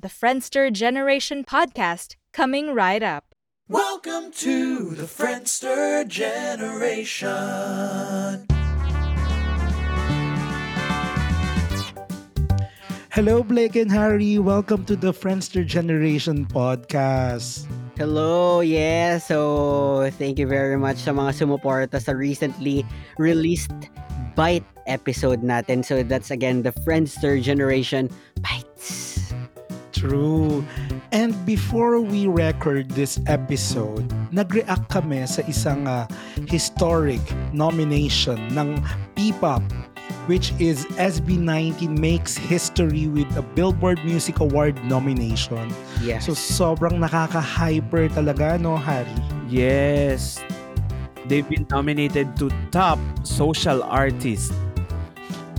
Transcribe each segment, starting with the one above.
the Friendster Generation podcast, coming right up. Welcome to the Friendster generation. Hello, Blake and Harry. Welcome to the Friendster Generation podcast. Hello, yeah. So, thank you very much sa mga sumuporta sa recently released Bite episode natin. So, that's again the Friendster Generation Bites. True. And before we record this episode, nag-react kami sa isang uh, historic nomination ng P-pop which is SB19 makes history with a Billboard Music Award nomination. Yes. So sobrang nakaka-hyper talaga no, Harry? Yes. They've been nominated to top social artist.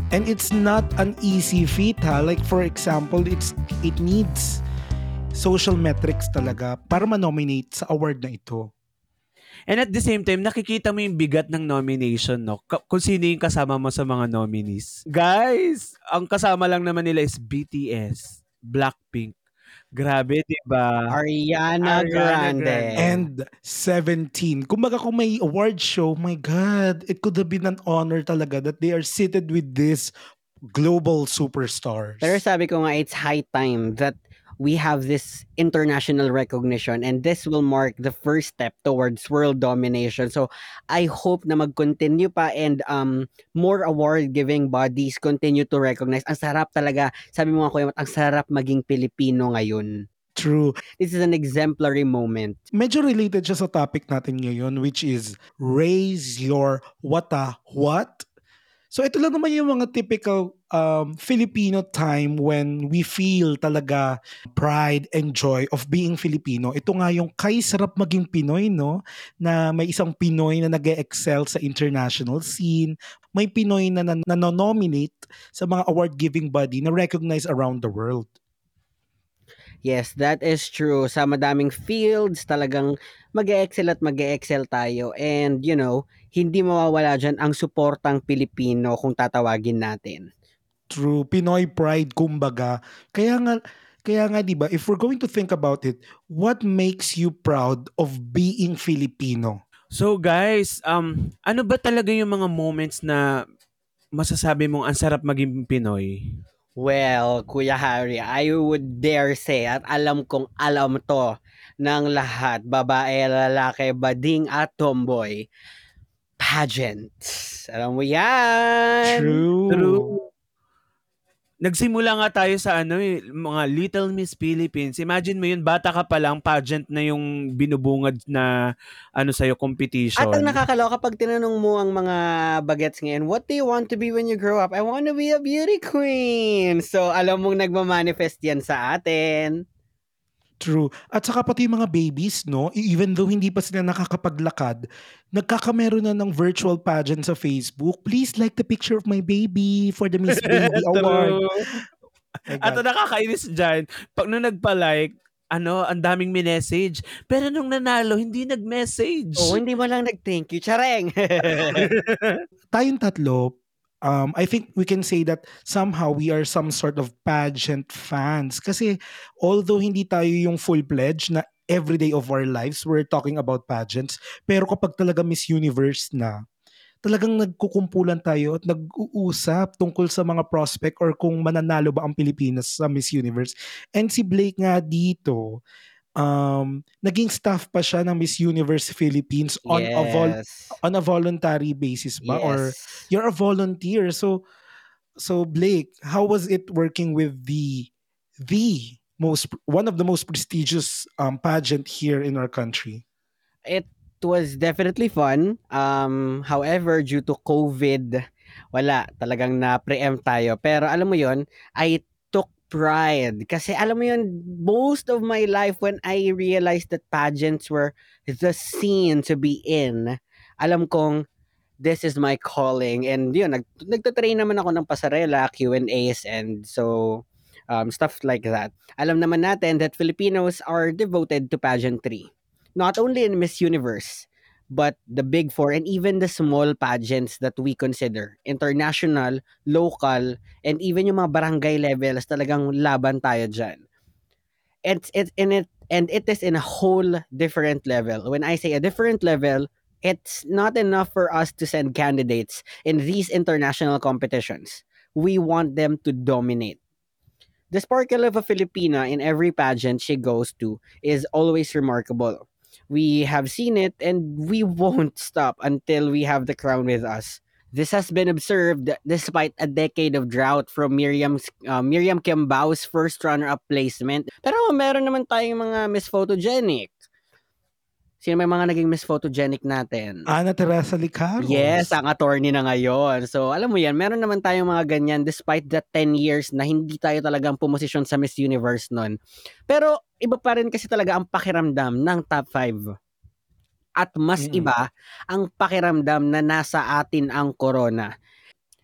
And it's not an easy feat ha. Like for example, it's it needs social metrics talaga para ma-nominate sa award na ito. And at the same time, nakikita mo yung bigat ng nomination, no? Ka- kung sino yung kasama mo sa mga nominees. Guys, ang kasama lang naman nila is BTS, Blackpink. Grabe, di ba? Ariana, Ariana Grande. Grande. And 17. Kumbaga kung may award show, my God, it could have been an honor talaga that they are seated with this global superstars. Pero sabi ko nga, it's high time that we have this international recognition and this will mark the first step towards world domination. So I hope na mag-continue pa and um more award-giving bodies continue to recognize. Ang sarap talaga. Sabi mo nga Kuya ang sarap maging Pilipino ngayon. True. This is an exemplary moment. Medyo related siya sa topic natin ngayon which is raise your wata what? So ito lang naman yung mga typical um, Filipino time when we feel talaga pride and joy of being Filipino. Ito nga yung kay sarap maging Pinoy, no? Na may isang Pinoy na nag excel sa international scene. May Pinoy na nan- nanonominate sa mga award-giving body na recognized around the world. Yes, that is true. Sa madaming fields, talagang mag excel at mag excel tayo. And, you know, hindi mawawala dyan ang suportang Pilipino kung tatawagin natin. True. Pinoy pride, kumbaga. Kaya nga, kaya nga, di ba, if we're going to think about it, what makes you proud of being Filipino? So guys, um, ano ba talaga yung mga moments na masasabi mong ang sarap maging Pinoy? Well, Kuya Harry, I would dare say at alam kong alam to ng lahat, babae, lalaki, bading at tomboy. Pageant. Alam mo yan. True. True. Nagsimula nga tayo sa ano eh, mga Little Miss Philippines. Imagine mo yun, bata ka pa lang, pageant na yung binubungad na ano sa'yo, competition. At ang nakakaloka kapag tinanong mo ang mga bagets ngayon, what do you want to be when you grow up? I want to be a beauty queen. So, alam mong nagmamanifest yan sa atin. True. At saka pati yung mga babies, no? E- Even though hindi pa sila nakakapaglakad, nagkakamero na ng virtual pageant sa Facebook. Please like the picture of my baby for the Miss Baby Award. At nakakainis dyan, pag nung nagpa-like, ano, ang daming message. Pero nung nanalo, hindi nag-message. Oh, hindi mo lang nag-thank you. Chareng! tayong tatlo, um, I think we can say that somehow we are some sort of pageant fans. Kasi although hindi tayo yung full-pledged na every day of our lives, we're talking about pageants. Pero kapag talaga Miss Universe na, talagang nagkukumpulan tayo at nag-uusap tungkol sa mga prospect or kung mananalo ba ang Pilipinas sa Miss Universe. And si Blake nga dito, um, naging staff pa siya ng Miss Universe Philippines on a vol- on a voluntary basis ba or you're a volunteer so so Blake how was it working with the the most one of the most prestigious um pageant here in our country It was definitely fun. Um, however, due to COVID, wala. Talagang na-preempt tayo. Pero alam mo yon I pride. Kasi alam mo yon most of my life when I realized that pageants were the scene to be in, alam kong this is my calling. And yun, nag, nagtatrain naman ako ng pasarela, Q&As, and so um, stuff like that. Alam naman natin that Filipinos are devoted to pageantry. Not only in Miss Universe, but the big four and even the small pageants that we consider. International, local, and even yung mga barangay levels, talagang laban tayo dyan. it's it's in it and it is in a whole different level. When I say a different level, it's not enough for us to send candidates in these international competitions. We want them to dominate. The sparkle of a Filipina in every pageant she goes to is always remarkable. We have seen it and we won't stop until we have the crown with us. This has been observed despite a decade of drought from Miriam's, uh, Miriam Kiambao's first runner-up placement. Pero meron naman tayong mga Miss Photogenic. Sino may mga naging Miss Photogenic natin? Ana Teresa Licaros. Yes, ang attorney na ngayon. So, alam mo yan, meron naman tayong mga ganyan despite the 10 years na hindi tayo talagang pumosisyon sa Miss Universe nun. Pero, iba pa rin kasi talaga ang pakiramdam ng top 5. At mas Mm. iba ang pakiramdam na nasa atin ang corona.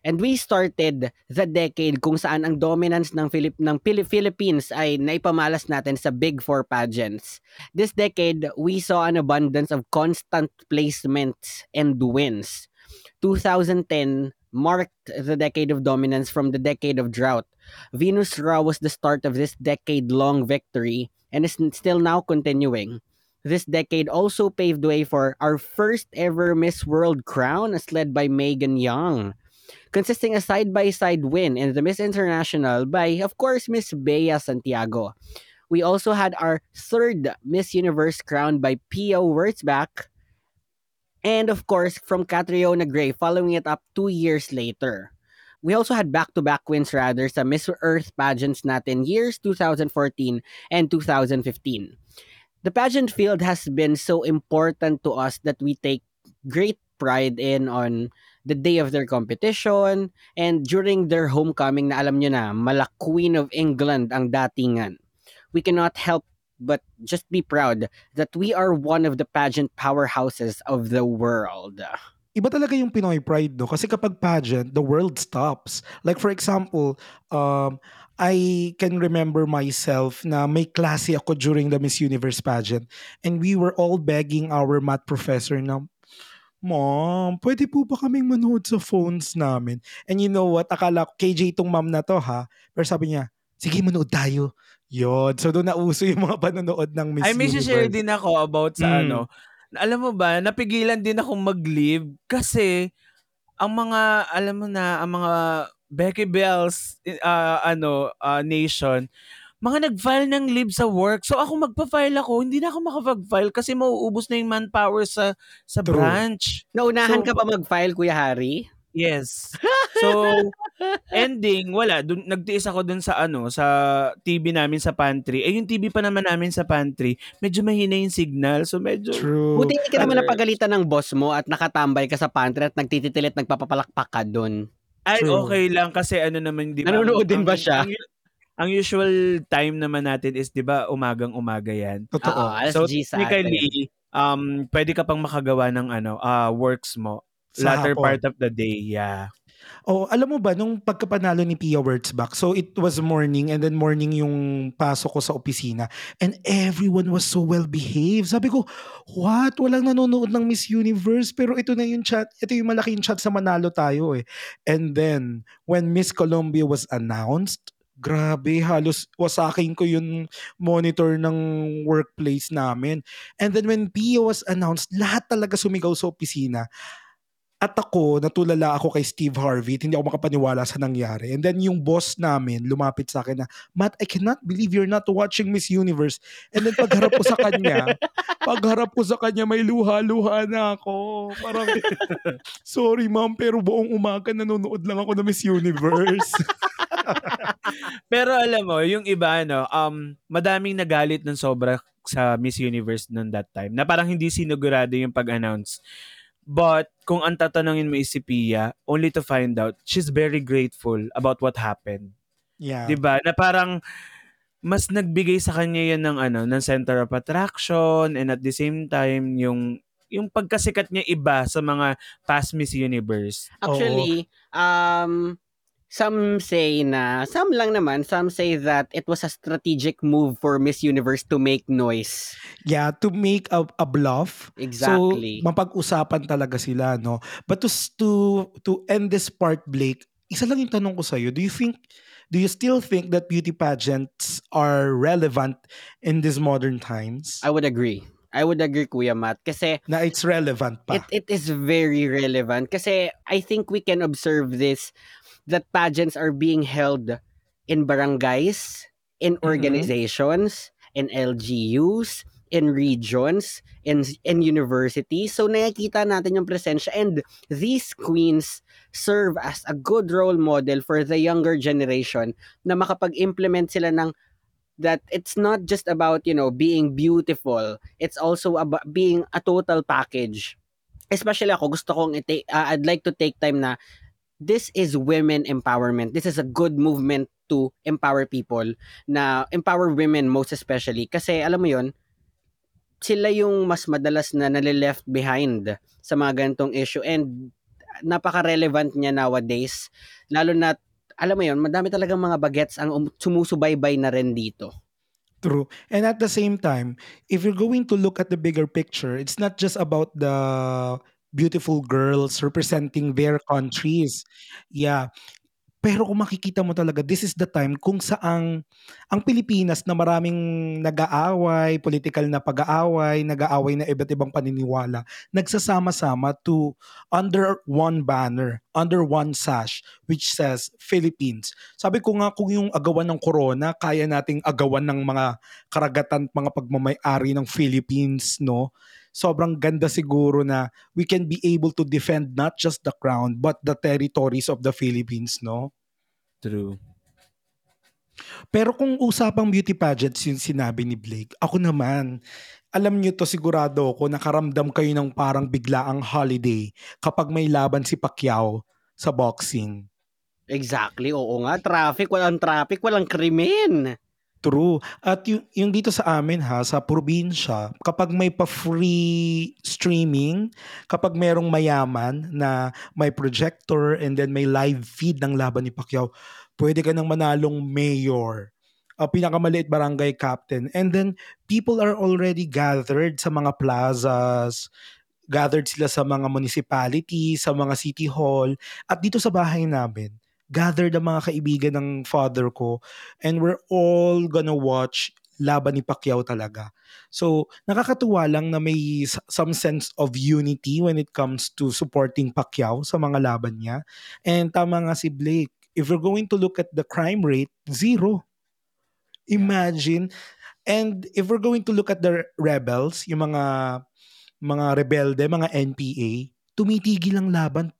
And we started the decade kung saan ang dominance ng, Philip, ng Pili- Philippines ay naipamalas natin sa Big Four pageants. This decade, we saw an abundance of constant placements and wins. 2010 marked the decade of dominance from the decade of drought. Venus Raw was the start of this decade-long victory and is still now continuing. This decade also paved way for our first ever Miss World crown as led by Megan Young, consisting a side-by-side win in the Miss International by, of course, Miss Bea Santiago. We also had our third Miss Universe crowned by Pia Wurtzbach, and of course from Catriona Gray following it up two years later. We also had back-to-back wins rather sa Miss Earth pageants natin years 2014 and 2015. The pageant field has been so important to us that we take great pride in on the day of their competition and during their homecoming na alam nyo na, mala Queen of England ang datingan. We cannot help but just be proud that we are one of the pageant powerhouses of the world. iba talaga yung Pinoy pride, no? Kasi kapag pageant, the world stops. Like for example, um, I can remember myself na may klase ako during the Miss Universe pageant and we were all begging our math professor na, Mom, pwede po ba kaming manood sa phones namin? And you know what? Akala ko, KJ itong mom na to ha. Pero sabi niya, sige manood tayo. Yun. So doon nauso yung mga panonood ng Miss I may Universe. share din ako about sa Mm. ano. Alam mo ba, napigilan din akong mag-leave kasi ang mga, alam mo na, ang mga Becky Bells uh, ano, uh, nation, mga nag-file ng leave sa work. So ako magpa-file ako, hindi na ako makapag-file kasi mauubos na yung manpower sa sa True. branch. Naunahan So, ka ba mag-file, Kuya Harry? Yes. So, ending, wala. Dun, nagtiis ako dun sa ano, sa TV namin sa pantry. Eh, yung TV pa naman namin sa pantry, medyo mahina yung signal. So, medyo... True. Buti hindi ka naman napagalitan ng boss mo at nakatambay ka sa pantry at nagtititilit, nagpapapalakpak ka dun. Ay, True. okay lang kasi ano naman, di ba? Nanonood din ba siya? Ang, ang usual time naman natin is, di ba, umagang-umaga yan. Totoo. Oo, alas So, technically, um, pwede ka pang makagawa ng ano, uh, works mo. Sa latter hapon. part of the day, yeah. Oh, alam mo ba, nung pagkapanalo ni Pia Wurtzbach, so it was morning and then morning yung pasok ko sa opisina and everyone was so well behaved. Sabi ko, what? Walang nanonood ng Miss Universe pero ito na yung chat, ito yung malaking chat sa manalo tayo eh. And then, when Miss Colombia was announced, grabe, halos wasakin ko yung monitor ng workplace namin. And then when Pia was announced, lahat talaga sumigaw sa opisina. At ako, natulala ako kay Steve Harvey, hindi ako makapaniwala sa nangyari. And then yung boss namin lumapit sa akin na, Matt, I cannot believe you're not watching Miss Universe. And then pagharap ko sa kanya, pagharap ko sa kanya, may luha-luha na ako. Parang, sorry ma'am, pero buong umaga nanonood lang ako ng Miss Universe. Pero alam mo, yung iba, ano, um, madaming nagalit ng sobra sa Miss Universe noon that time, na parang hindi sinugurado yung pag-announce. But, kung ang tatanungin mo is si Pia, only to find out, she's very grateful about what happened. yeah. 'Di ba? Na parang, mas nagbigay sa kanya yan ng ano ng center of attraction and at the same time yung yung pagkasikat niya iba sa mga past Miss Universe. Actually, um, some say na, some lang naman, some say that it was a strategic move for Miss Universe to make noise. Yeah, to make a, a bluff. Exactly. So, mapag-usapan talaga sila, no? But to, to, to end this part, Blake, isa lang yung tanong ko sa'yo, do you think, do you still think that beauty pageants are relevant in these modern times? I would agree. I would agree, Kuya Matt. Kasi na it's relevant pa. it, it is very relevant. Kasi I think we can observe this, that pageants are being held in barangays, in Mhm. organizations, in LGUs, in regions, in, in universities. So nakikita natin yung presensya and these queens serve as a good role model for the younger generation na makapag-implement sila ng that it's not just about, you know, being beautiful. It's also about being a total package. Especially ako, gusto kong ita- uh, I'd like to take time na this is women empowerment. This is a good movement to empower people na empower women most especially kasi alam mo yon sila yung mas madalas na nale-left behind sa mga ganitong issue and napaka-relevant niya nowadays lalo na alam mo yon madami talagang mga bagets ang um- sumusubaybay na rin dito True. And at the same time, if you're going to look at the bigger picture, it's not just about the beautiful girls representing their countries. Yeah. Pero kung makikita mo talaga, this is the time kung saang ang Pilipinas na maraming nag-aaway, political na pag-aaway, nag-aaway na iba't ibang paniniwala, nagsasama-sama to under one banner, under one sash, which says Philippines. Sabi ko nga kung yung agawan ng corona, kaya nating agawan ng mga karagatan, mga pagmamayari ng Philippines, no? Sobrang ganda siguro na we can be able to defend not just the crown, but the territories of the Philippines, no? True. Pero kung usapang beauty pageants yung sinabi ni Blake, ako naman, alam niyo to sigurado ako, nakaramdam kayo ng parang biglaang holiday kapag may laban si Pacquiao sa boxing. exactly oo nga traffic walang traffic walang krimen True. At yung, yung dito sa amin ha, sa probinsya, kapag may pa-free streaming, kapag merong mayaman na may projector and then may live feed ng laban ni Pacquiao, pwede ka nang manalong mayor, uh, pinakamaliit barangay captain. And then, people are already gathered sa mga plazas, gathered sila sa mga municipalities, sa mga city hall, at dito sa bahay namin, gathered ang mga kaibigan ng father ko and we're all gonna watch laban ni Pacquiao talaga. So, nakakatuwa lang na may some sense of unity when it comes to supporting Pacquiao sa mga laban niya. And tama nga si Blake, if we're going to look at the crime rate, zero. Imagine. And if we're going to look at the rebels, yung mga mga rebelde, mga NPA, tumitigil ang laban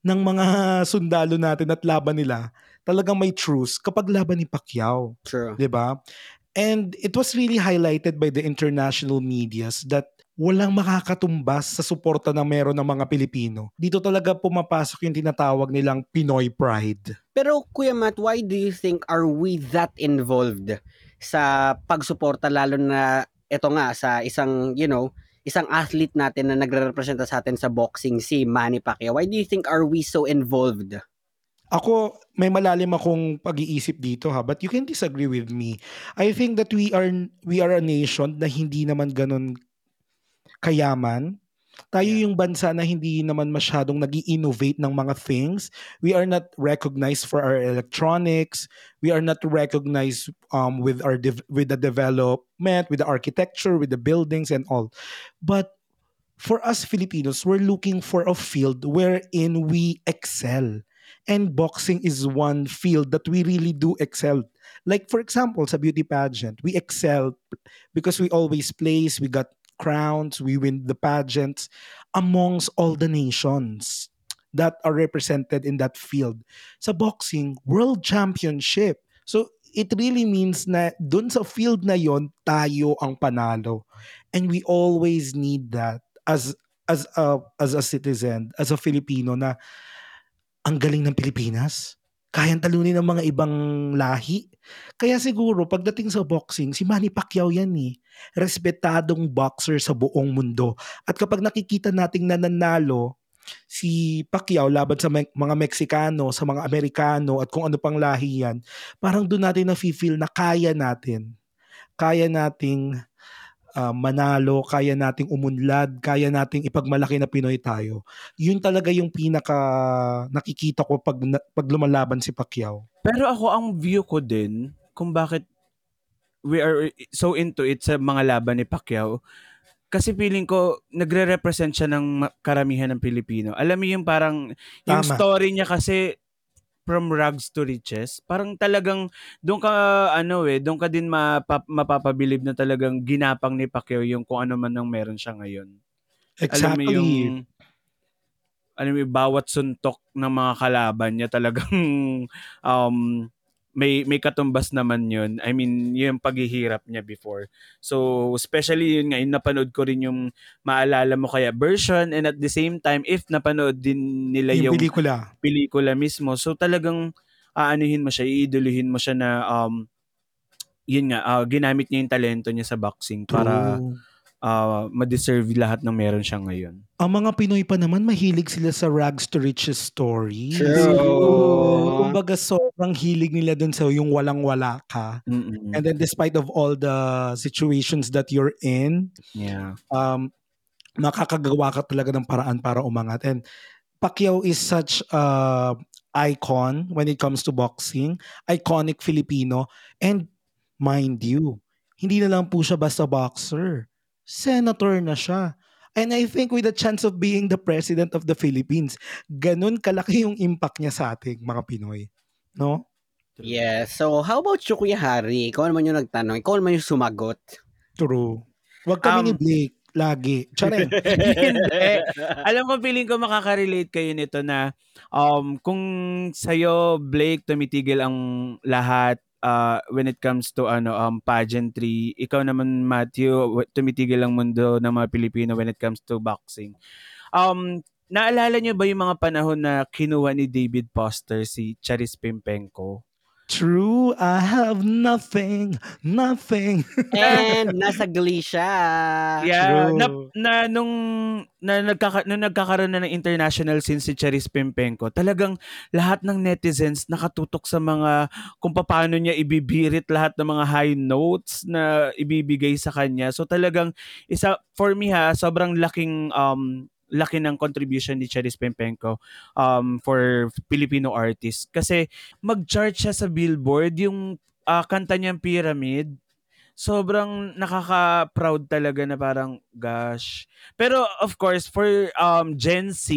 ng mga sundalo natin at laban nila. Talagang may truce kapag laban ni Pacquiao. true 'di ba? And it was really highlighted by the international medias that walang makakatumbas sa suporta na meron ng mga Pilipino. Dito talaga pumapasok yung tinatawag nilang Pinoy pride. Pero Kuya Matt, why do you think are we that involved sa pagsuporta lalo na ito nga sa isang, you know, isang athlete natin na nagre-representa sa atin sa boxing si Manny Pacquiao. Why do you think are we so involved? Ako, may malalim akong pag-iisip dito ha, but you can disagree with me. I think that we are we are a nation na hindi naman ganun kayaman. Tayo yung bansa na hindi naman masyadong nag innovate ng mga things. We are not recognized for our electronics. We are not recognized um, with our dev- with the development, with the architecture, with the buildings and all. But for us Filipinos, we're looking for a field wherein we excel. And boxing is one field that we really do excel. Like for example, sa beauty pageant, we excel because we always place, we got crowns, we win the pageants amongst all the nations that are represented in that field. Sa boxing, world championship. So it really means na dun sa field na yon tayo ang panalo. And we always need that as as a as a citizen, as a Filipino na ang galing ng Pilipinas. Kayang talunin ng mga ibang lahi. Kaya siguro pagdating sa boxing, si Manny Pacquiao yan eh. Respetadong boxer sa buong mundo. At kapag nakikita nating nananalo si Pacquiao laban sa me- mga Meksikano, sa mga Amerikano at kung ano pang lahi yan, parang doon natin na feel na kaya natin. Kaya nating ah, manalo, kaya nating umunlad, kaya nating ipagmalaki na Pinoy tayo. Yun talaga yung pinaka nakikita ko pag, pag lumalaban si Pacquiao. Pero ako, ang view ko din, kung bakit we are so into it sa mga laban ni Pacquiao, kasi feeling ko, nagre-represent siya ng karamihan ng Pilipino. Alam mo yung parang, yung Tama. story niya kasi, from rags to riches, parang talagang, doon ka, ano eh, doon ka din mapa, mapapabilib na talagang ginapang ni Pacquiao yung kung ano man ang meron siya ngayon. Alam mo Exactly. yung, alam mo bawat suntok ng mga kalaban niya talagang um, may may katumbas naman yun. I mean, yung paghihirap niya before. So, especially yun nga, yung napanood ko rin yung maalala mo kaya version and at the same time, if napanood din nila yung yung, pelikula. pelikula mismo, so talagang aanuhin mo siya, iiduluhin mo siya na um, yun nga, ah, ginamit niya yung talento niya sa boxing para True. Ah, ma-deserve lahat ng meron siya ngayon. Ang mga Pinoy pa naman, mahilig sila sa rags to riches stories. True. Kumbaga, sobrang hilig nila dun sa yung walang-wala ka. Mm-mm. And then despite of all the situations that you're in, Yeah. um, makakagawa ka talaga ng paraan para umangat. And Pacquiao is such a icon when it comes to boxing. Iconic Filipino. And mind you, hindi na lang po siya basta boxer. Senator na siya. And I think with the chance of being the president of the Philippines, ganun kalaki yung impact niya sa ating mga Pinoy. No? Yes. So, how about you, Kuya Harry? Ikaw naman yung nagtanong. Ikaw naman yung sumagot. True. Huwag kami ni Um, Blake. Lagi. Charin. Hindi. Alam ko, feeling ko makaka-relate kayo nito na um, kung sa'yo, Blake, tumitigil ang lahat uh, when it comes to ano um, pageantry. Ikaw naman, Matthew, tumitigil ang mundo ng mga Pilipino when it comes to boxing. Um, naalala niyo ba yung mga panahon na kinuha ni David Foster si Charis Pimpenko? True, I have nothing, nothing. And nasa glee siya. Yeah, True. na, na nung na nagkaka, nung nagkakaroon na ng international scene si Charis Pimpenko, talagang lahat ng netizens nakatutok sa mga kung paano niya ibibirit lahat ng mga high notes na ibibigay sa kanya. So talagang isa for me ha, sobrang laking um laki ng contribution ni Charis Pimpenko um for Filipino artists kasi mag-chart siya sa Billboard yung ah, kanta niyang Pyramid sobrang nakaka-proud talaga na parang gosh. Pero of course for um Gen Z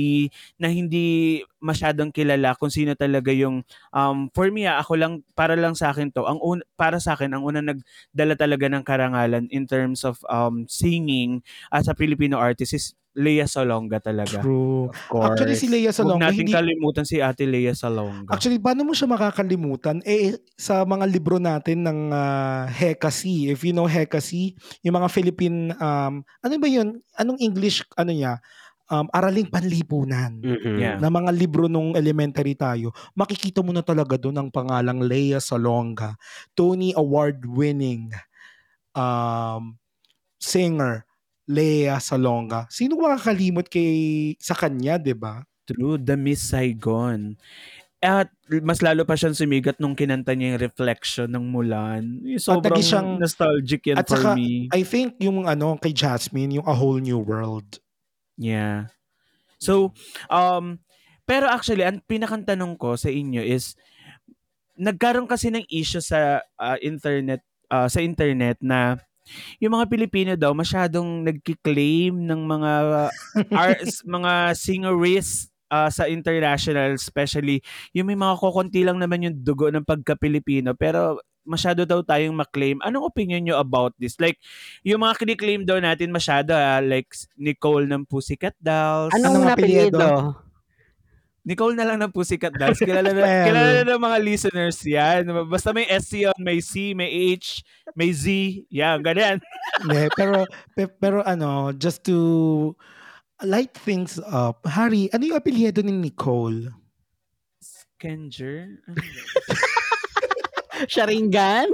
na hindi masyadong kilala kung sino talaga yung um for me ah, ako lang para lang sa akin to. Ang un- para sa akin ang unang nagdala talaga ng karangalan in terms of um singing as a Filipino artist is Lea Salonga talaga. True. Of course. Actually, si Lea Huwag Salonga, natin hindi, kalimutan si Ate Lea Salonga. actually, paano mo siya makakalimutan? Eh, sa mga libro natin ng uh, Hekasi, if you know Hekasi, yung mga Philippine, um, ano ba yun? Anong English, ano niya? Um, araling panlipunan. Mhm. Yeah. na mga libro nung elementary tayo, makikita mo na talaga doon ang pangalang Lea Salonga, Tony Award-winning um, singer, Lea Salonga. Sino makakalimot kay sa kanya, 'di ba? True, The Miss Saigon. At mas lalo pa siyang sumigat nung kinanta niya yung reflection ng Mulan. Sobrang siyang- nostalgic yan At for saka, me. I think yung ano kay Jasmine, yung A Whole New World. Yeah. So, um, pero actually, ang pinakantanong ko sa inyo is, nagkaroon kasi ng issue sa ah, internet, ah, sa internet na yung mga Pilipino daw masyadong nagki-claim ng mga arts, mga singeries ah, sa international, especially yung may mga kukunti lang naman yung dugo ng pagka-Pilipino, pero masyado daw tayong maklaim. Anong opinion nyo about this? Like, yung mga kiniklaim daw natin masyado, ah, like Nicole ng Pussycat Dolls. Anong, Anong apelyido? Nicole na lang ng Pussycat Dolls. Kilala na, kilala na ng mga listeners yan. Basta may S yun, may C, may H, may Z. Yan, ganyan. Hindi, pero pe- pero ano, just to light things up. Harry, ano yung apelyido ni Nicole? Scanger? Ano? Sharingan?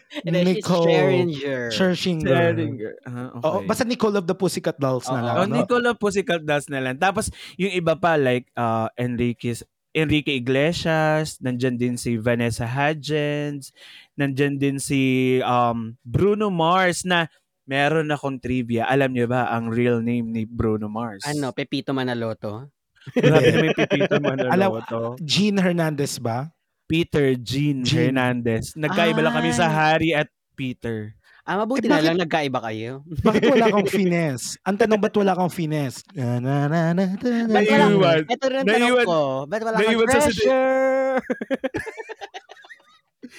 Nicole. Scheringer. Scherzinger. Scheringer. Ah, okay. Oo, basta Nicole of the Pussycat Dolls na lang. Oh, no? Nicole of Pussycat Dolls na lang. Tapos, yung iba pa, like, uh, Enriquez, Enrique Iglesias, nandyan din si Vanessa Hudgens, nandyan din si um, Bruno Mars na meron akong trivia. Alam niyo ba ang real name ni Bruno Mars? Ano, Pepito Manaloto? Grabe naman yung Pipito Alam- Manaloto. Jean Hernandez ba? Peter Jean, Jean. Hernandez. Nagkaiba lang kami sa Ay. Harry at Peter. Ah, mabuti Eh, na bakit- lang nagkaiba kayo. Bakit wala kang finesse? Ang tanong, ba't wala kang finesse? Na, na, na, na, na, na, Ba't na. wala Naiwan. Ito rin ang tanong ko. Ba't wala kang treasure?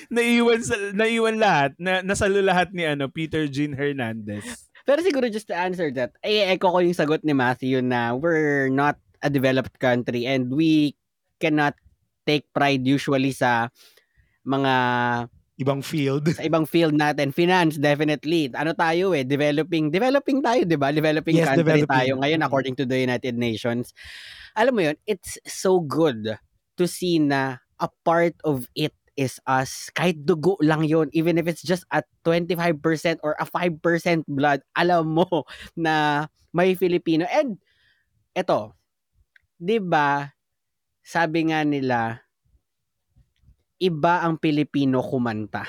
Naiwan sa naiwan lahat na nasalo lahat ni ano Peter Jean Hernandez. Pero siguro just to answer that, ay echo ko yung sagot ni Matthew na we're not a developed country and we cannot take pride usually sa mga Ibang field. sa ibang field natin. Finance, definitely. Ano tayo eh, developing, developing tayo, di ba? Developing Yes, country developing. tayo ngayon Mm. according to the United Nations. Alam mo yun, it's so good to see na a part of it is us. Kahit dugo lang yun, even if it's just at 25% or a 5% blood, alam mo na may Filipino. And, eto, di ba, sabi nga nila, iba ang Pilipino kumanta.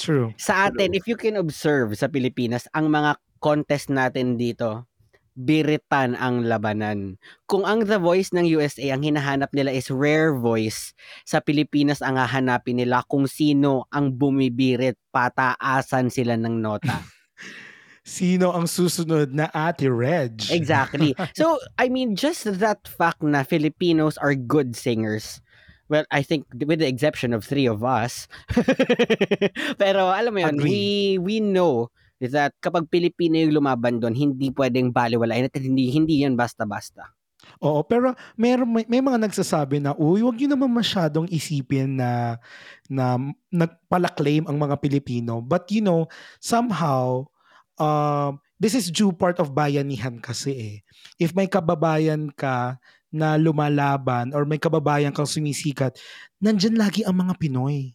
True. Sa atin, if you can observe sa Pilipinas, ang mga contest natin dito, biritan ang labanan. Kung ang The Voice ng USA, ang hinahanap nila is rare voice, sa Pilipinas ang hahanapin nila kung sino ang bumibirit, pataasan sila ng nota. Sino ang susunod na Ate Reg? Exactly. So, I mean, just that fact na Filipinos are good singers. Well, I think with the exception of three of us. Pero alam mo yun, we, Agree. we know that kapag Pilipino yung lumaban doon, hindi pwedeng baliwalain at hindi, hindi yan basta-basta. Oo, pero meron, may, may mga nagsasabi na, uy, wag nyo naman masyadong isipin na, na nagpala-claim ang mga Pilipino. But you know, somehow, um, this is due part of bayanihan kasi eh. If may kababayan ka na lumalaban or may kababayan kang sumisikat, nandyan lagi ang mga Pinoy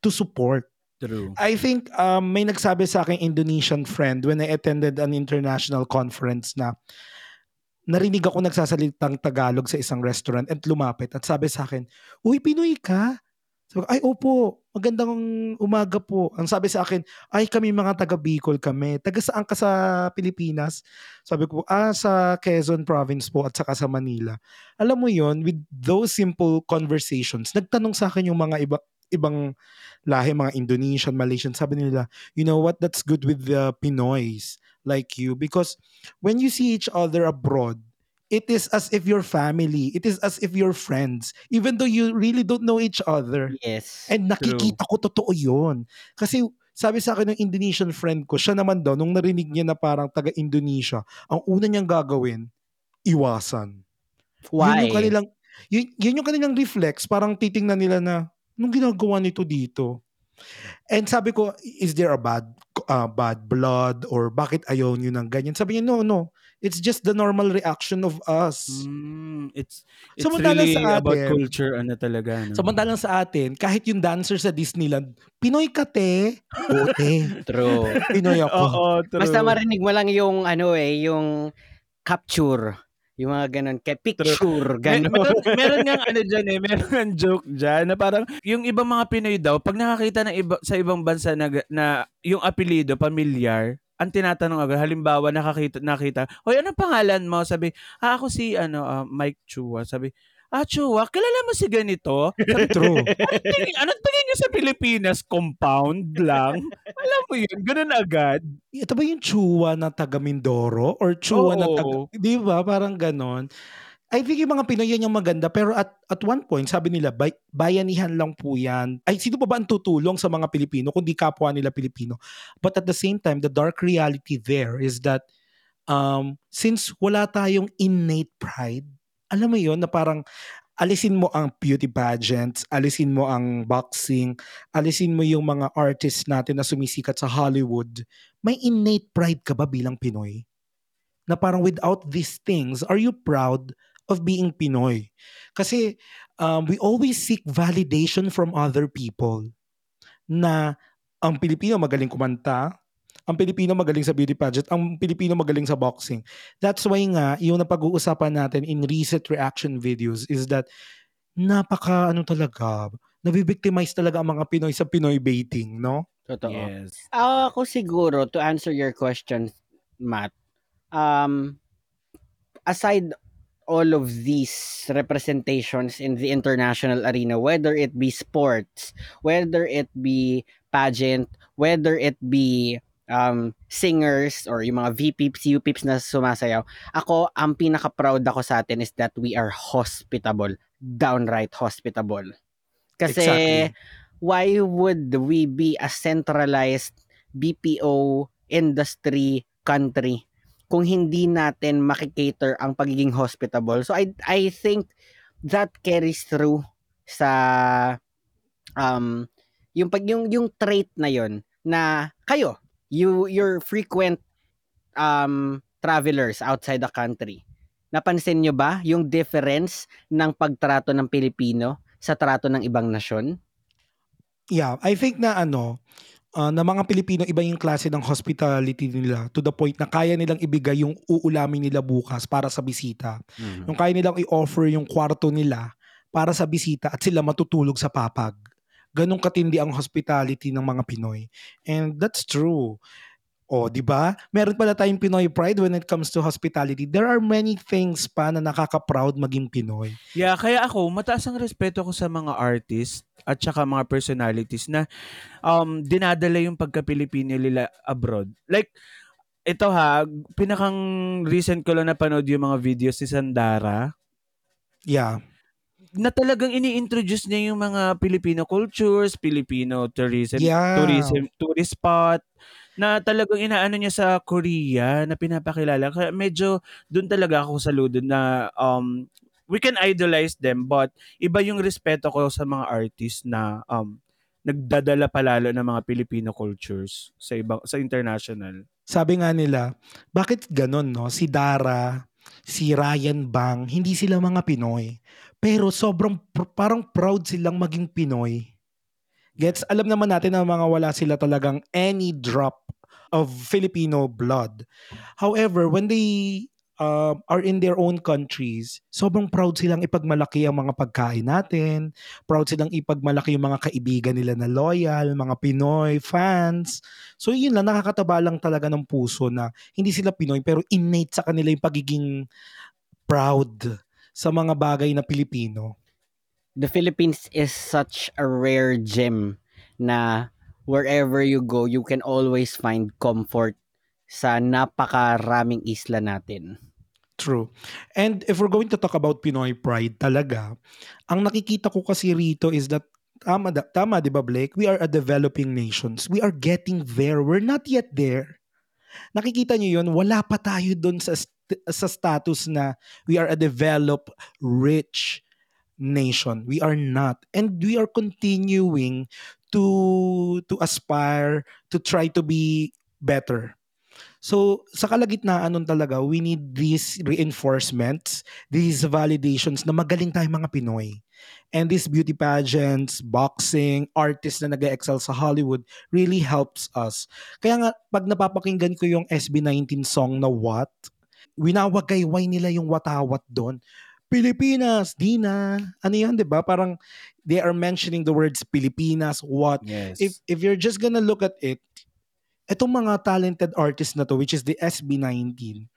to support. True. I think um, may nagsabi sa akin Indonesian friend when I attended an international conference na narinig ako nagsasalitang Tagalog sa isang restaurant at lumapit at sabi sa akin, Uy, Pinoy ka? Sabi ko, ay, opo, magandang umaga po. Ang sabi sa akin, ay, kami mga taga Bicol kami. Taga saan ka sa Pilipinas? Sabi ko, ah, sa Quezon province po at saka sa Manila. Alam mo yon with those simple conversations, nagtanong sa akin yung mga iba, ibang lahi, mga Indonesian, Malaysian, sabi nila, you know what, that's good with the Pinoys like you because when you see each other abroad, it is as if you're family. It is as if you're friends. Even though you really don't know each other. Yes. And nakikita ko totoo yun. Kasi sabi sa akin ng Indonesian friend ko, siya naman daw, nung narinig niya na parang taga-Indonesia, ang una niyang gagawin, iwasan. Yun Why? yung kanilang, yun, yun yung kanilang reflex. Parang titingnan nila na, nung ginagawa nito dito? And sabi ko, is there a bad uh, bad blood or bakit ayaw nyo ng ganyan? Sabi niya, no, no. It's just the normal reaction of us. Mm, it's it's Samantalang really sa about atin- culture ano talaga. No? Samantalang sa atin, kahit yung dancer sa Disneyland, Pinoy ka te. Oo te. True. Pinoy ako. Oo, true. Basta marinig mo lang yung ano eh, yung capture. Yung mga ganun, kay picture, Mer- ganun. meron, meron nga ano dyan eh, meron nga joke dyan na parang yung ibang mga Pinoy daw, pag nakakita ng iba, sa ibang bansa na, na yung apelido, pamilyar, ang tinatanong agad, halimbawa nakakita, nakita, Hoy, anong pangalan mo? Sabi, ah, ako si ano, ah, Mike Chua. Sabi, ah, Chua, kilala mo si ganito? Sabi, True. anong tingin, anong tingin niyo sa Pilipinas? Compound lang? Alam mo yun, ganun agad. Ito ba yung Chua na taga Mindoro? Or Chua na taga... Oo. Di ba? Parang ganon. I think yung mga Pinoy yan yung maganda. Pero at, at one point, sabi nila, bay, bayanihan lang po yan. Ay, sino pa ba ang tutulong sa mga Pilipino kundi kapwa nila Pilipino? But at the same time, the dark reality there is that um, since wala tayong innate pride, alam mo yon na parang alisin mo ang beauty pageants, alisin mo ang boxing, alisin mo yung mga artists natin na sumisikat sa Hollywood, may innate pride ka ba bilang Pinoy? Na parang without these things, are you proud of being Pinoy? Kasi um, we always seek validation from other people na ang Pilipino magaling kumanta, Ang Pilipino magaling sa beauty pageant, ang Pilipino magaling sa boxing. That's why nga, yung napag-uusapan natin in recent reaction videos is that napaka ano talaga, nabibictimize talaga ang mga Pinoy sa Pinoy baiting, no? Totoo. Yes. Ako siguro, to answer your question, Matt, um, aside all of these representations in the international arena, whether it be sports, whether it be pageant, whether it be um, singers or yung mga VPs, UPs na sumasayaw, ako, ang pinaka-proud ako sa atin is that we are hospitable. Downright hospitable. Kasi, Exactly. why would we be a centralized BPO industry country kung hindi natin makikater ang pagiging hospitable. So I I think that carries through sa um yung pag yung yung trait na yon na kayo you your frequent um travelers outside the country. Napansin nyo ba yung difference ng pagtrato ng Pilipino sa trato ng ibang nasyon? Yeah, I think na ano, ah, na mga Pilipino iba yung klase ng hospitality nila to the point na kaya nilang ibigay yung uulamin nila bukas para sa bisita. Yung kaya nilang i-offer yung kwarto nila para sa bisita at sila matutulog sa papag. Ganong katindi ang hospitality ng mga Pinoy. And that's true. O, di ba? Meron pala tayong Pinoy pride when it comes to hospitality. There are many things pa na nakaka-proud maging Pinoy. Yeah, kaya ako, mataas ang respeto ko sa mga artist at saka mga personalities na um, dinadala yung pagka-Pilipino nila abroad. Like, ito ha, pinakang recent ko lang napanood yung mga videos ni Sandara Yeah. na talagang ini-introduce niya yung mga Filipino cultures, Filipino tourism, Yeah. tourism, tourist spot, na talagang inaano niya sa Korea na pinapakilala. Kaya medyo doon talaga ako saludo na um, we can idolize them but iba yung respeto ko sa mga artists na um, nagdadala palalo ng mga Filipino cultures sa ibang sa international. Sabi nga nila, bakit ganun, no? Si Dara, si Ryan Bang, hindi sila mga Pinoy. Pero sobrang pr- parang proud silang maging Pinoy. Gets, alam naman natin na mga wala sila talagang any drop of Filipino blood. However, when they um, are in their own countries, sobrang proud silang ipagmalaki ang mga pagkain natin. Proud silang ipagmalaki yung mga kaibigan nila na loyal, mga Pinoy fans. So yun lang, nakakataba lang talaga ng puso na hindi sila Pinoy pero innate sa kanila yung pagiging proud sa mga bagay na Pilipino. The Philippines is such a rare gem na wherever you go, you can always find comfort sa napakaraming isla natin. True. And if we're going to talk about Pinoy pride talaga, ang nakikita ko kasi rito is that tama, tama 'di ba Blake? We are a developing nations. We are getting there. We're not yet there. Nakikita niyo 'yun, wala pa tayo doon sa st- sa status na we are a developed, rich nation. We are not. And we are continuing to to aspire to try to be better. So, sa kalagitnaan nun talaga, we need these reinforcements, these validations na magaling tayo mga Pinoy. And these beauty pageants, boxing, artists na nag excel sa Hollywood really helps us. Kaya nga, pag napapakinggan ko yung SB19 song na What, winawagayway nila yung watawat doon. Pilipinas, di na. Ano yan, di ba? Parang they are mentioning the words Pilipinas, what. Yes. If, if you're just gonna look at it, itong mga talented artists na to, which is the SB19,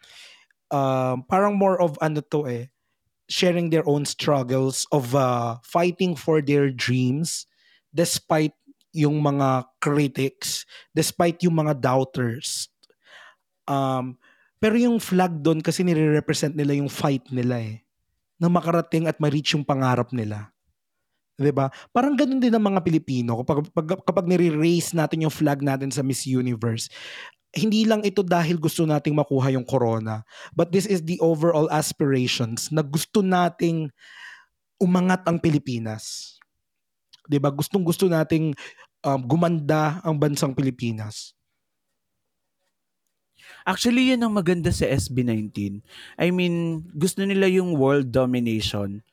um, parang more of ano to eh, sharing their own struggles of uh, fighting for their dreams despite yung mga critics, despite yung mga doubters. Um, pero yung flag doon kasi nire-represent nila yung fight nila eh. Na makarating at ma-reach yung pangarap nila. 'Di ba? Parang ganun din ang mga Pilipino kapag kapag, kapag nire-raise natin yung flag natin sa Miss Universe. Hindi lang ito dahil gusto nating makuha yung corona, but this is the overall aspirations na gusto nating umangat ang Pilipinas. 'Di ba? Gustong-gusto nating um, gumanda ang bansang Pilipinas. Actually, yun ang maganda sa SB19. I mean, gusto nila yung world domination.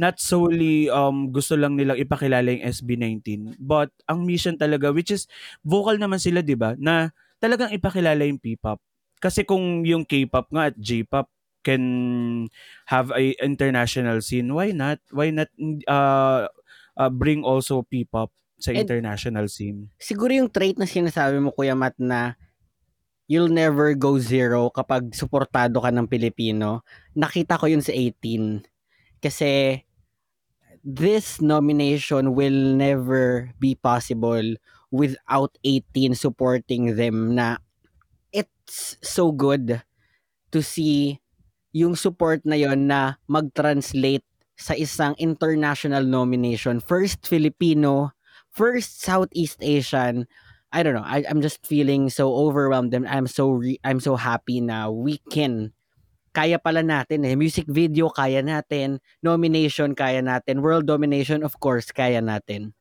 Not solely um, gusto lang nilang ipakilala yung SB19. But ang mission talaga, which is vocal naman sila, di ba? Na talagang ipakilala yung P-pop. Kasi kung yung K-pop nga at J-pop can have a international scene, why not? Why not uh, uh, bring also P-pop sa And- international scene? Siguro yung trait na sinasabi mo, Kuya Matt, na you'll never go zero kapag suportado ka ng Pilipino. Nakita ko yun sa 18. Kasi this nomination will never be possible without 18 supporting them na it's so good to see yung support na yon na mag-translate sa isang international nomination. First Filipino, first Southeast Asian. I don't know. I, I'm just feeling so overwhelmed and I'm so re- I'm so happy na we can kaya pala natin eh. Music video kaya natin, nomination kaya natin, world domination of course kaya natin.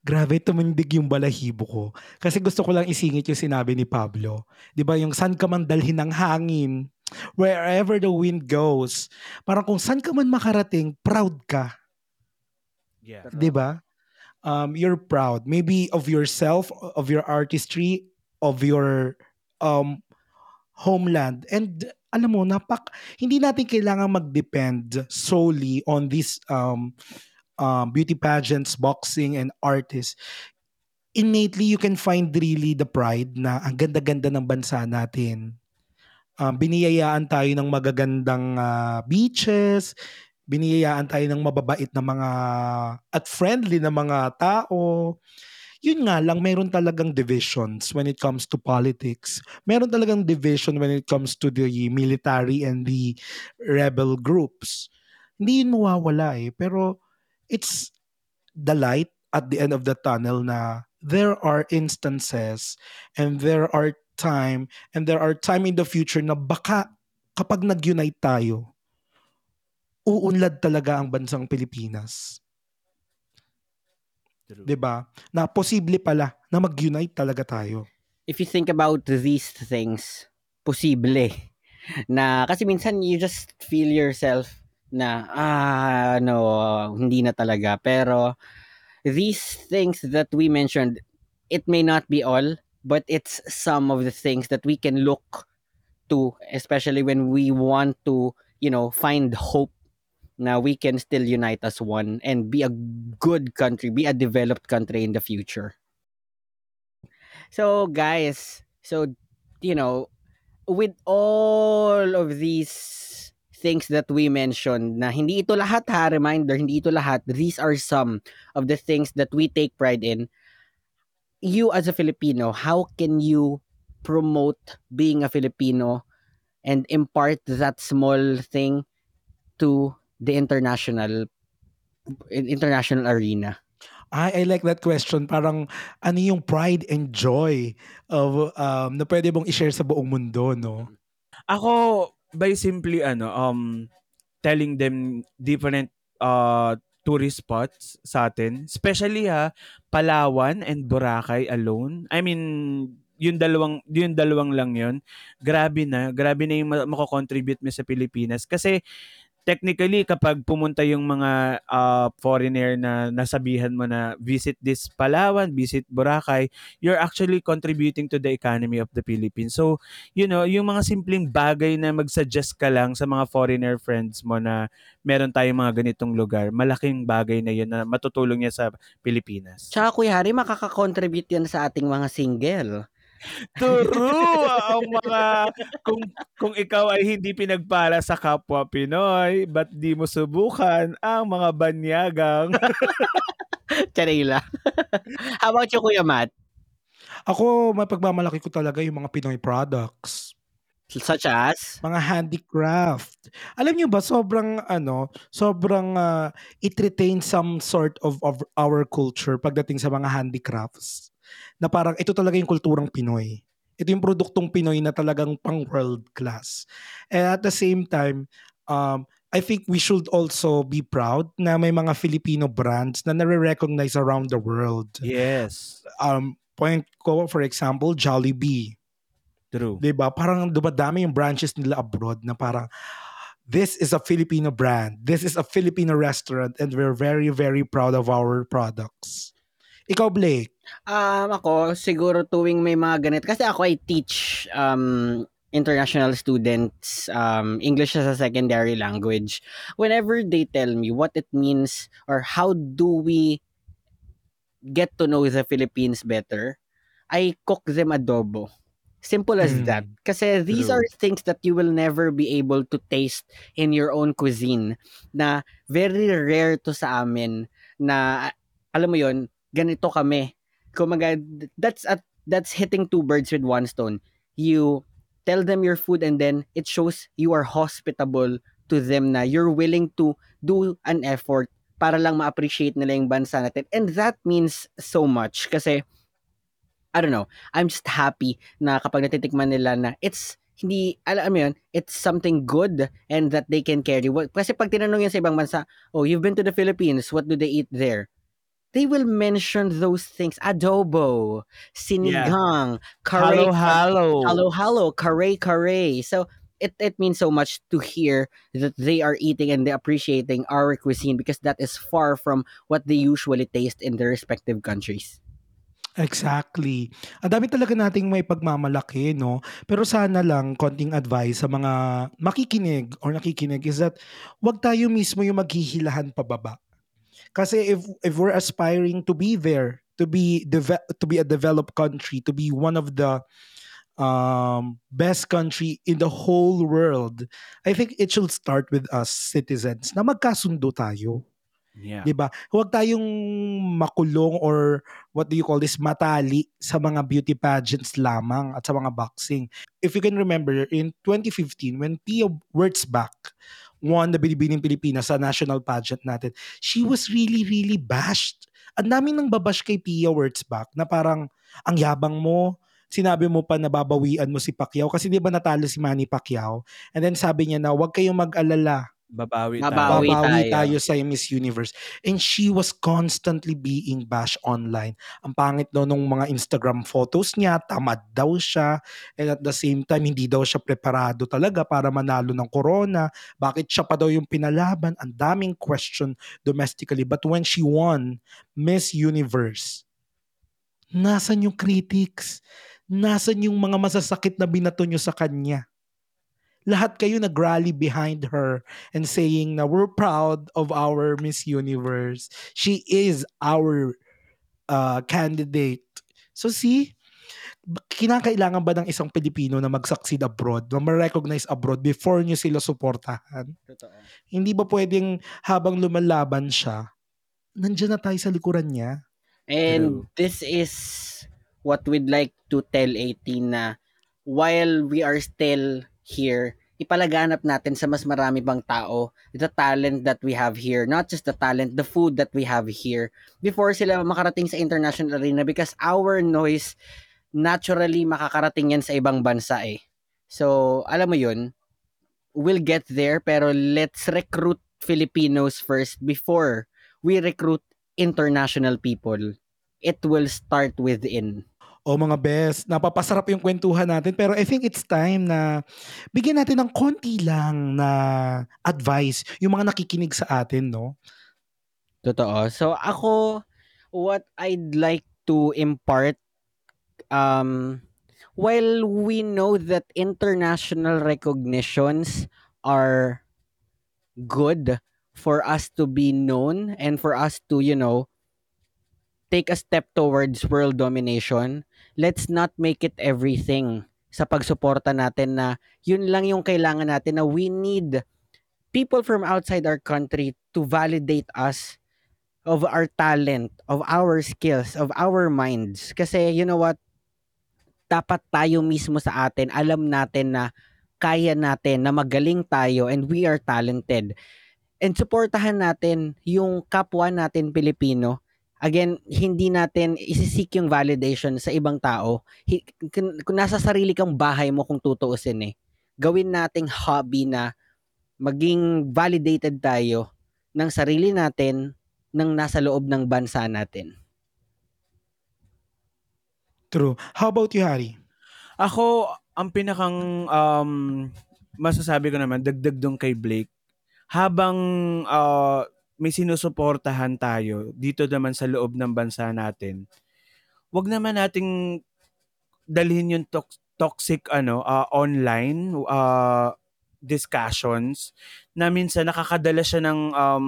Grabe, tumindig yung balahibo ko. Kasi gusto ko lang isingit yung sinabi ni Pablo. Di ba yung saan ka man dalhin ng hangin, wherever the wind goes, parang kung saan ka man makarating, proud ka. Yeah. Di ba? Um, you're proud. Maybe of yourself, of your artistry, of your um, homeland. And alam mo, napak, hindi natin kailangan mag-depend solely on these um, um, beauty pageants, boxing, and artists. Innately, you can find really the pride na ang ganda-ganda ng bansa natin. Um, biniyayaan tayo ng magagandang ah, beaches, biniyayaan tayo ng mababait na mga at friendly na mga tao. Yun nga lang, meron talagang divisions when it comes to politics. Meron talagang division when it comes to the military and the rebel groups. Hindi yun mawawala eh. Pero it's the light at the end of the tunnel na there are instances and there are time and there are time in the future na baka kapag nag-unite tayo, uunlad talaga ang bansang Pilipinas. 'Di ba? Na posible pala na mag-unite talaga tayo. If you think about these things, posible na kasi minsan you just feel yourself na ah no hindi na talaga pero these things that we mentioned it may not be all but it's some of the things that we can look to especially when we want to you know find hope na we can still unite as one and be a good country be a developed country in the future. So guys so you know with all of these things that we mentioned na hindi ito lahat ha reminder hindi ito lahat these are some of the things that we take pride in. You as a Filipino how can you promote being a Filipino and impart that small thing to the international in- international arena I, I like that question. Parang ano yung pride and joy of um, na pwede mong i-share sa buong mundo, no? Ako, by simply, ano, um, telling them different uh, tourist spots sa atin. Especially ha, Palawan and Boracay alone. I mean, yung dalawang yung dalawang lang yun. Grabe na, grabe na yung ma- mako-contribute mo sa Pilipinas kasi technically kapag pumunta yung mga uh, foreigner na nasabihan mo na visit this Palawan, visit Boracay, you're actually contributing to the economy of the Philippines. So, you know, yung mga simpleng bagay na mag-suggest ka lang sa mga foreigner friends mo na meron tayong mga ganitong lugar, malaking bagay na yun na matutulong niya sa Pilipinas. Tsaka Kuya Hari, makaka-contribute yan sa ating mga single. True! ang mga, kung, kung ikaw ay hindi pinagpala sa kapwa Pinoy, ba't di mo subukan ang mga banyagang? Charila. How about you, Kuya Matt? Ako, mapagmamalaki ko talaga yung mga Pinoy products. Such as? Mga handicraft. Alam niyo ba, sobrang, ano, sobrang uh, it retains some sort of, of our culture pagdating sa mga handicrafts. Na parang ito talaga yung kulturang Pinoy. Ito yung produktong Pinoy na talagang pang world class. And at the same time, um, I think we should also be proud na may mga Filipino brands na nare-recognize around the world. yes. Um, point ko, for example, Jollibee. True. 'di ba? Parang dumadami yung branches nila abroad na parang this is a Filipino brand. This is a Filipino restaurant and we're very very proud of our products. Ikaw Blake, Um, ako siguro tuwing may mga ganito kasi ako I teach um international students um English as a secondary language. Whenever they tell me what it means or how do we get to know the Philippines better, I cook them adobo. Simple as Mm, that. Kasi these true. are things that you will never be able to taste in your own cuisine na very rare to sa amin na alam mo yon ganito kami. Kumaga, that's at that's hitting two birds with one stone. You tell them your food and then it shows you are hospitable to them na you're willing to do an effort para lang ma-appreciate nila yung bansa natin. And that means so much kasi I don't know, I'm just happy na kapag natitikman nila na it's hindi, alam mo yun, it's something good and that they can carry. Kasi pag tinanong yan sa ibang bansa, oh, you've been to the Philippines, what do they eat there? They will mention those things. Adobo, sinigang, kare, Hello, hello. halo, halo, kare, kare. So, it, it means so much to hear that they are eating and they appreciating our cuisine because that is far from what they usually taste in their respective countries. Exactly. Ang dami talaga nating may pagmamalaki, no? Pero sana lang, konting advice sa mga makikinig or nakikinig is that wag tayo mismo yung maghihilahan pababa. Kasi if if we're aspiring to be there, to be deve- to be a developed country, to be one of the um, best country in the whole world, I think it should start with us citizens na magkasundo tayo. Yeah. 'di ba? Huwag tayong makulong or what do you call this matali sa mga beauty pageants lamang at sa mga boxing. If you can remember in 2015 when Pia Wurtzbach won the Binibining Pilipinas sa national pageant natin, she was really really bashed. Ang daming nang babash kay Pia Wurtzbach na parang ang yabang mo, sinabi mo pa na babawian mo si Pacquiao kasi 'di ba natalo si Manny Pacquiao? And then sabi niya na huwag kayong mag-alala Babawi, Babawi tayo. babawi tayo. tayo sa Miss Universe. And she was constantly being bashed online. Ang pangit daw nung mga Instagram photos niya, tamad daw siya, and at the same time, hindi daw siya preparado talaga para manalo ng corona. Bakit siya pa daw yung pinalaban? Ang daming question domestically. But when she won Miss Universe, nasan yung critics? Nasan yung mga masasakit na binato nyo sa kanya? Lahat kayo nag-rally behind her and saying na we're proud of our Miss Universe. She is our uh, candidate. So see, kinakailangan ba ng isang Pilipino na mag-succeed abroad, na ma-recognize abroad before nyo sila suportahan? Totoo. Hindi ba pwedeng habang lumalaban siya, nandyan na tayo sa likuran niya? And this is what we'd like to tell 18 na while we are still here, ipalaganap natin sa mas marami pang tao the talent that we have here. Not just the talent, the food that we have here before sila makarating sa international arena because our noise naturally makakarating yan sa ibang bansa eh. So, alam mo yun, we'll get there pero let's recruit Filipinos first before we recruit international people. It will start within. O mga best, napapasarap yung kwentuhan natin pero I think it's time na bigyan natin ng konti lang na advice yung mga nakikinig sa atin, no? Totoo. So ako what I'd like to impart um while we know that international recognitions are good for us to be known and for us to, you know, take a step towards world domination, let's not make it everything sa pagsuporta natin na yun lang yung kailangan natin na we need people from outside our country to validate us of our talent, of our skills, of our minds. Kasi you know what? Dapat tayo mismo sa atin, alam natin na kaya natin, na magaling tayo, and we are talented. And supportahan natin yung kapwa natin Pilipino. Again, hindi natin isisik yung validation sa ibang tao. Kung, kung nasa sarili kang bahay mo kung tutuusin eh. Gawin nating hobby na maging validated tayo ng sarili natin ng nasa loob ng bansa natin. True. How about you, Harry? Ako, ang pinakang um, masasabi ko naman, dagdag doon kay Blake, habang uh, may sinusuportahan tayo dito naman sa loob ng bansa natin, wag naman nating dalhin yung tox- toxic ano ah, online ah, discussions na minsan nakakadala siya ng um,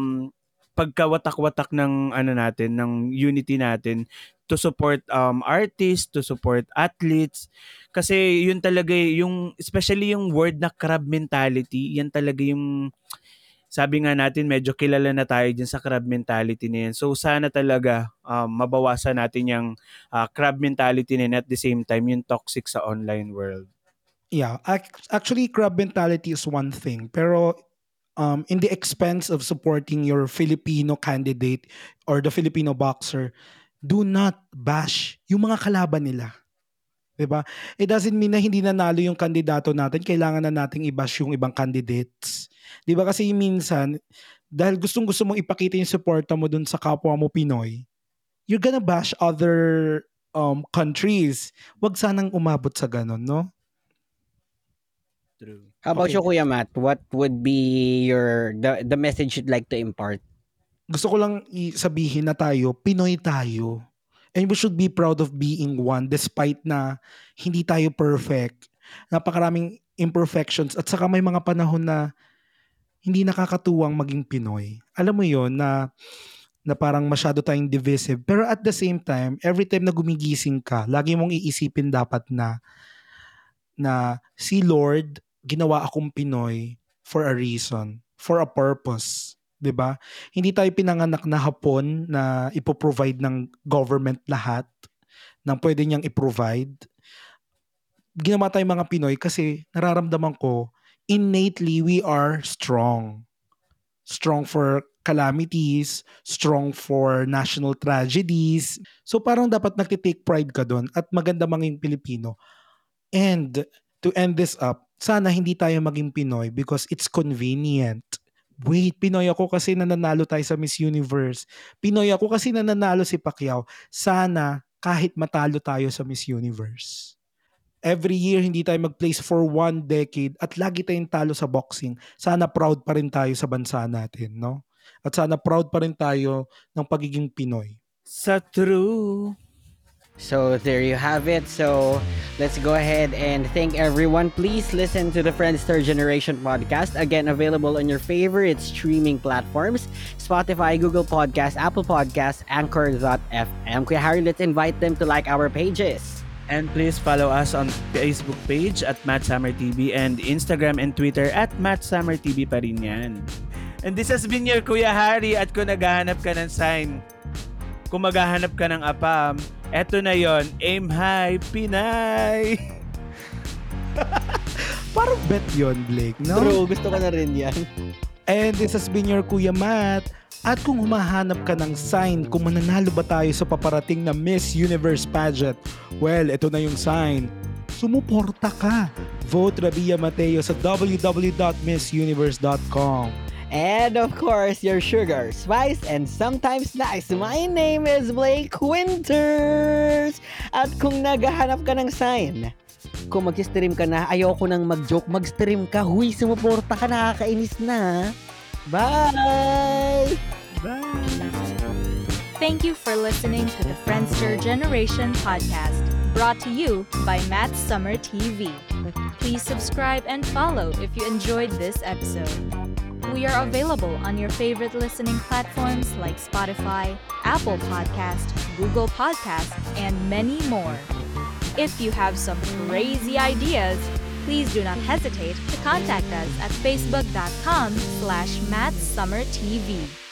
pagkawatak-watak ng ano natin ng unity natin to support um, artists, to support athletes. Kasi yun talaga eh, yung, especially yung word na crab mentality, yan talaga yung, sabi nga natin, medyo kilala na tayo dyan sa crab mentality na yan. So sana talaga um, mabawasan natin yung uh, crab mentality na yan at the same time yung toxic sa online world. Yeah, ac- actually crab mentality is one thing, pero um, in the expense of supporting your Filipino candidate or the Filipino boxer, do not bash yung mga kalaban nila. 'Di ba? It doesn't mean na hindi nanalo yung kandidato natin, kailangan na nating i-bash yung ibang candidates. 'Di ba kasi minsan dahil gustong-gusto mong ipakita yung suporta mo dun sa kapwa mo Pinoy, you're gonna bash other um, countries. Wag sanang umabot sa ganun, no? True. How about Okay. you, Kuya Matt? What would be your the, the message you'd like to impart? gusto ko lang sabihin na tayo, Pinoy tayo. And we should be proud of being one despite na hindi tayo perfect. Napakaraming imperfections at saka may mga panahon na hindi nakakatuwang maging Pinoy. Alam mo yon na na parang masyado tayong divisive. Pero at the same time, every time na gumigising ka, lagi mong iisipin dapat na na si Lord ginawa akong Pinoy for a reason, for a purpose. 'Di ba? Hindi tayo pinanganak na hapon na ipo-provide ng government lahat ng pwede niyang i-provide. Ginawa tayong mga Pinoy kasi nararamdaman ko innately we are strong. Strong for calamities, strong for national tragedies. So parang dapat nagtitake pride ka doon at maganda maging Pilipino. And to end this up, sana hindi tayo maging Pinoy because it's convenient wait, Pinoy ako kasi nananalo tayo sa Miss Universe. Pinoy ako kasi nananalo si Pacquiao. Sana kahit matalo tayo sa Miss Universe. Every year, hindi tayo mag-place for one decade at lagi tayong talo sa boxing. Sana proud pa rin tayo sa bansa natin, no? At sana proud pa rin tayo ng pagiging Pinoy. Sa true. So there you have it. So let's go ahead and thank everyone. Please listen to the Friends Third Generation podcast. Again, available on your favorite streaming platforms Spotify, Google Podcast, Apple Podcast, Anchor.fm. Kuya Harry, let's invite them to like our pages. And please follow us on Facebook page at Matt Summer TV and Instagram and Twitter at Matt Summer TV pa rin yan. And this has been your Kuya Harry at kung naghahanap ka ng sign, kung maghahanap ka ng apam, eto na yon Aim High, Pinay! Parang bet yon Blake, no? True, gusto ko na rin yan. And this has been your Kuya Matt. At kung humahanap ka ng sign kung mananalo ba tayo sa paparating na Miss Universe pageant, well, ito na yung sign. Sumuporta ka. Vote Rabia Mateo sa www.missuniverse.com. And of course, your sugar, spice, and sometimes nice. My name is Blake Winters! At kung naghahanap ka ng sign, kung mag-stream ka na, ayoko nang mag-joke, mag-stream ka, huy, sumuporta ka, nakakainis na. Bye! Thank you for listening to the Friendster Generation podcast, brought to you by Matt Summer TV. Please subscribe and follow if you enjoyed this episode. We are available on your favorite listening platforms like Spotify, Apple Podcast, Google Podcast, and many more. If you have some crazy ideas, please do not hesitate to contact us at facebook.com slash mattsummertv.